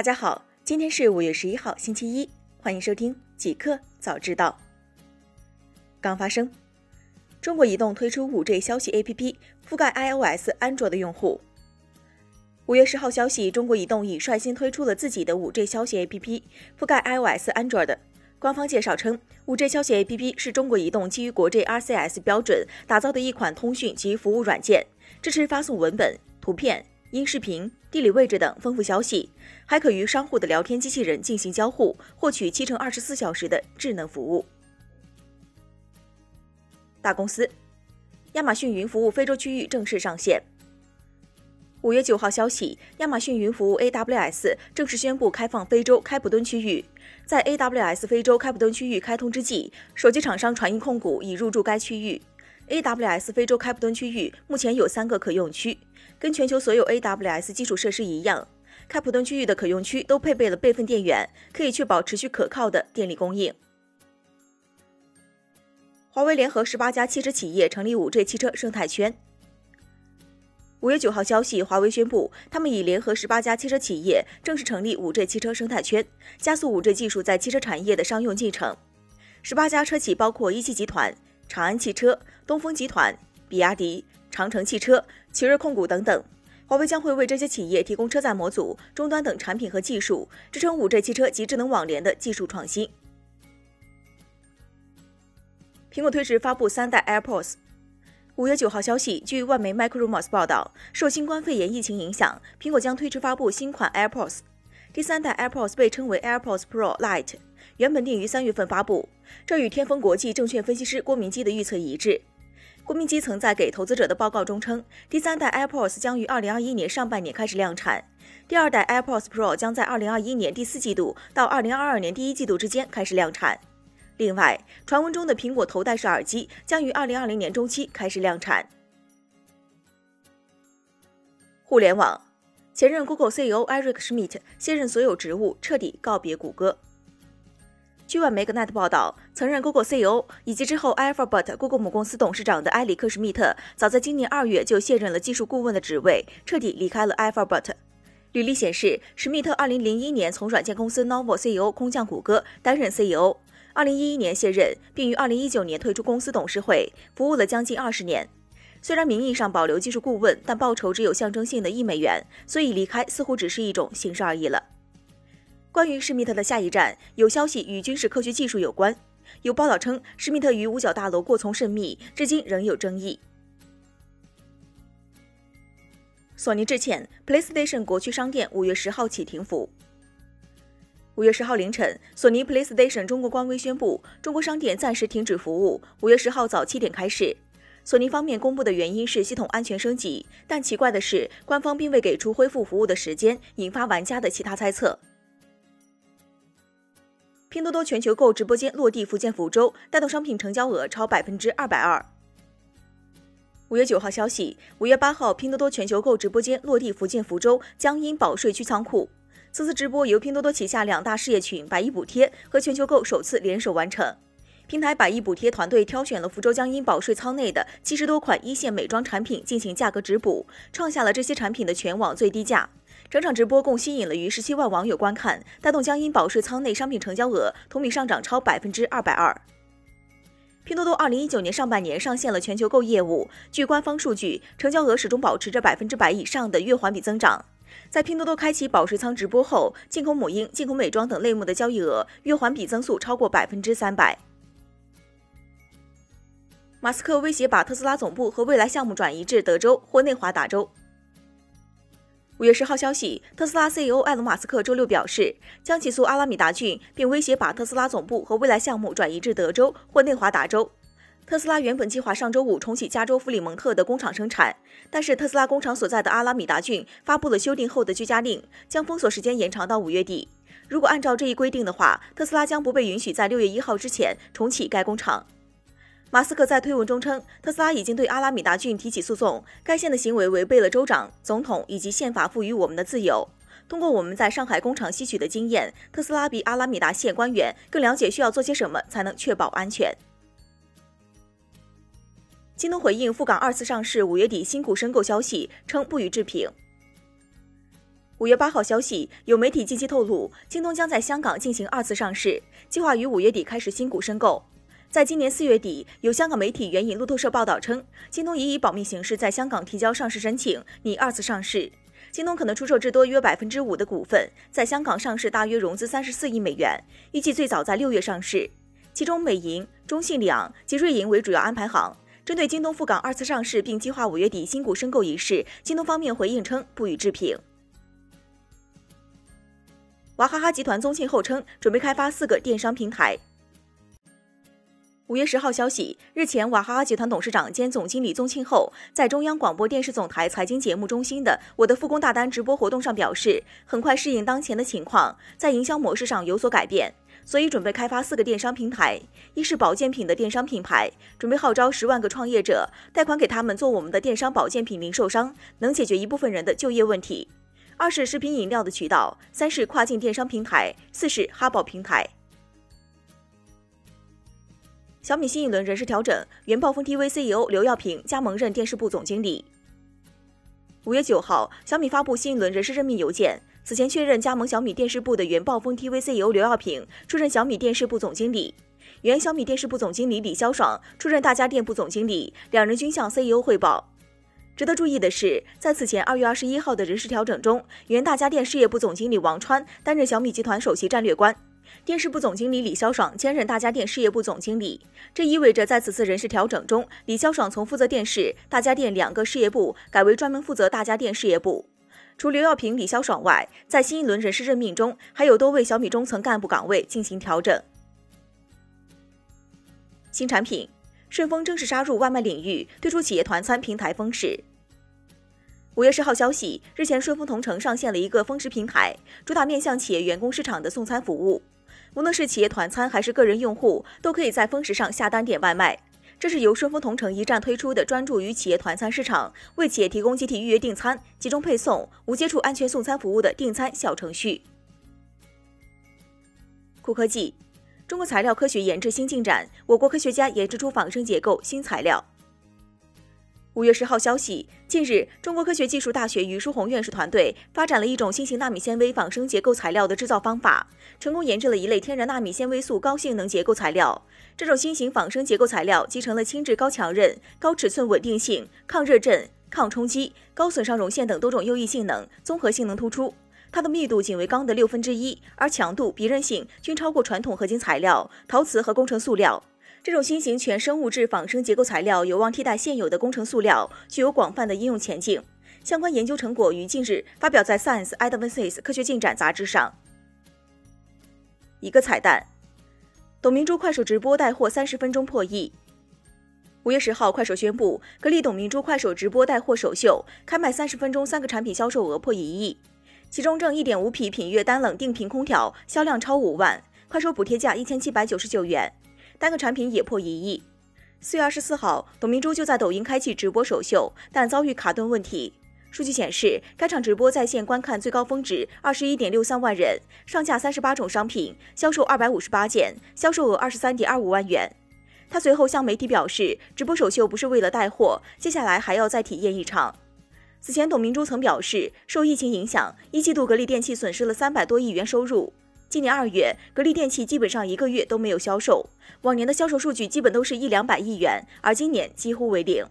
大家好，今天是五月十一号，星期一，欢迎收听极客早知道。刚发生，中国移动推出五 G 消息 APP，覆盖 iOS、安卓的用户。五月十号消息，中国移动已率先推出了自己的五 G 消息 APP，覆盖 iOS、安卓的。官方介绍称，五 G 消息 APP 是中国移动基于国际 RCS 标准打造的一款通讯及服务软件，支持发送文本、图片。音视频、地理位置等丰富消息，还可与商户的聊天机器人进行交互，获取七乘二十四小时的智能服务。大公司，亚马逊云服务非洲区域正式上线。五月九号消息，亚马逊云服务 AWS 正式宣布开放非洲开普敦区域。在 AWS 非洲开普敦区域开通之际，手机厂商传音控股已入驻该区域。AWS 非洲开普敦区域目前有三个可用区。跟全球所有 AWS 基础设施一样，开普敦区域的可用区都配备了备份电源，可以确保持续可靠的电力供应。华为联合十八家汽车企业成立五 G 汽车生态圈。五月九号消息，华为宣布，他们已联合十八家汽车企业正式成立五 G 汽车生态圈，加速五 G 技术在汽车产业的商用进程。十八家车企包括一汽集团、长安汽车、东风集团、比亚迪。长城汽车、奇瑞控股等等，华为将会为这些企业提供车载模组、终端等产品和技术，支撑五 G 汽车及智能网联的技术创新。苹果推迟发布三代 AirPods。五月九号消息，据外媒 Micromos 报道，受新冠肺炎疫情影响，苹果将推迟发布新款 AirPods。第三代 AirPods 被称为 AirPods Pro Lite，原本定于三月份发布，这与天风国际证券分析师郭明基的预测一致。郭明基曾在给投资者的报告中称，第三代 AirPods 将于二零二一年上半年开始量产，第二代 AirPods Pro 将在二零二一年第四季度到二零二二年第一季度之间开始量产。另外，传闻中的苹果头戴式耳机将于二零二零年中期开始量产。互联网，前任 Google CEO Eric Schmidt 卸任所有职务，彻底告别谷歌。据外媒 Gnet 报道，曾任 Google CEO 以及之后 Alphabet Google 母公司董事长的埃里克·施密特，早在今年二月就卸任了技术顾问的职位，彻底离开了 Alphabet。履历显示，施密特2001年从软件公司 Novo CEO 空降谷歌，担任 CEO，2011 年卸任，并于2019年退出公司董事会，服务了将近二十年。虽然名义上保留技术顾问，但报酬只有象征性的一美元，所以离开似乎只是一种形式而已了。关于施密特的下一站，有消息与军事科学技术有关。有报道称，施密特与五角大楼过从甚密，至今仍有争议。索尼致歉，PlayStation 国区商店五月十号起停服。五月十号凌晨，索尼 PlayStation 中国官微宣布，中国商店暂时停止服务，五月十号早七点开始。索尼方面公布的原因是系统安全升级，但奇怪的是，官方并未给出恢复服务的时间，引发玩家的其他猜测。拼多多全球购直播间落地福建福州，带动商品成交额超百分之二百二。五月九号消息，五月八号，拼多多全球购直播间落地福建福州江阴保税区仓库。此次直播由拼多多旗下两大事业群百亿补贴和全球购首次联手完成。平台百亿补贴团队挑选了福州江阴保税仓内的七十多款一线美妆产品进行价格直补，创下了这些产品的全网最低价。整场直播共吸引了逾十七万网友观看，带动江阴保税仓内商品成交额同比上涨超百分之二百二。拼多多二零一九年上半年上线了全球购业务，据官方数据，成交额始终保持着百分之百以上的月环比增长。在拼多多开启保税仓直播后，进口母婴、进口美妆等类目的交易额月环比增速超过百分之三百。马斯克威胁把特斯拉总部和未来项目转移至德州或内华达州。五月十号消息，特斯拉 CEO 埃隆·马斯克周六表示，将起诉阿拉米达郡，并威胁把特斯拉总部和未来项目转移至德州或内华达州。特斯拉原本计划上周五重启加州弗里蒙特的工厂生产，但是特斯拉工厂所在的阿拉米达郡发布了修订后的居家令，将封锁时间延长到五月底。如果按照这一规定的话，特斯拉将不被允许在六月一号之前重启该工厂。马斯克在推文中称，特斯拉已经对阿拉米达郡提起诉讼，该县的行为违背了州长、总统以及宪法赋予我们的自由。通过我们在上海工厂吸取的经验，特斯拉比阿拉米达县官员更了解需要做些什么才能确保安全。京东回应赴港二次上市五月底新股申购消息，称不予置评。五月八号消息，有媒体近期透露，京东将在香港进行二次上市，计划于五月底开始新股申购。在今年四月底，有香港媒体援引路透社报道称，京东已以保密形式在香港提交上市申请，拟二次上市。京东可能出售至多约百分之五的股份，在香港上市大约融资三十四亿美元，预计最早在六月上市。其中，美银、中信两及瑞银为主要安排行。针对京东赴港二次上市并计划五月底新股申购一事，京东方面回应称不予置评。娃哈哈集团宗庆后称，准备开发四个电商平台。五月十号消息，日前，娃哈哈集团董事长兼总经理宗庆后在中央广播电视总台财经节目中心的“我的复工大单”直播活动上表示，很快适应当前的情况，在营销模式上有所改变，所以准备开发四个电商平台：一是保健品的电商品牌，准备号召十万个创业者，贷款给他们做我们的电商保健品零售商，能解决一部分人的就业问题。二是食品饮料的渠道，三是跨境电商平台，四是哈宝平台。小米新一轮人事调整，原暴风 TV CEO 刘耀平加盟任电视部总经理。五月九号，小米发布新一轮人事任命邮件，此前确认加盟小米电视部的原暴风 TV CEO 刘耀平出任小米电视部总经理，原小米电视部总经理李潇爽出任大家电部总经理，两人均向 CEO 汇报。值得注意的是，在此前二月二十一号的人事调整中，原大家电事业部总经理王川担任小米集团首席战略官，电视部总经理李肖爽兼任大家电事业部总经理。这意味着，在此次人事调整中，李肖爽从负责电视、大家电两个事业部，改为专门负责大家电事业部。除刘耀平、李肖爽外，在新一轮人事任命中，还有多位小米中层干部岗位进行调整。新产品，顺丰正式杀入外卖领域，推出企业团餐平台丰食。五月十号消息，日前顺丰同城上线了一个丰食平台，主打面向企业员工市场的送餐服务。无论是企业团餐还是个人用户，都可以在丰食上下单点外卖。这是由顺丰同城一站推出的，专注于企业团餐市场，为企业提供集体预约订餐、集中配送、无接触安全送餐服务的订餐小程序。酷科技，中国材料科学研制新进展，我国科学家研制出仿生结构新材料。五月十号消息，近日，中国科学技术大学于书红院士团队发展了一种新型纳米纤维仿生结构材料的制造方法，成功研制了一类天然纳米纤维素高性能结构材料。这种新型仿生结构材料集成了轻质、高强韧、高尺寸、稳定性、抗热震、抗冲击、高损伤容陷等多种优异性能，综合性能突出。它的密度仅为钢的六分之一，而强度、比韧性均超过传统合金材料、陶瓷和工程塑料。这种新型全生物质仿生结构材料有望替代现有的工程塑料，具有广泛的应用前景。相关研究成果于近日发表在《Science Advances》科学进展杂志上。一个彩蛋：董明珠快手直播带货三十分钟破亿。五月十号，快手宣布，格力董明珠快手直播带货首秀开卖三十分钟，三个产品销售额破一亿，其中正一点五匹品悦单冷定频空调销量超五万，快手补贴价一千七百九十九元。单个产品也破一亿。四月二十四号，董明珠就在抖音开启直播首秀，但遭遇卡顿问题。数据显示，该场直播在线观看最高峰值二十一点六三万人，上架三十八种商品，销售二百五十八件，销售额二十三点二五万元。他随后向媒体表示，直播首秀不是为了带货，接下来还要再体验一场。此前，董明珠曾表示，受疫情影响，一季度格力电器损失了三百多亿元收入。今年二月，格力电器基本上一个月都没有销售，往年的销售数据基本都是一两百亿元，而今年几乎为零。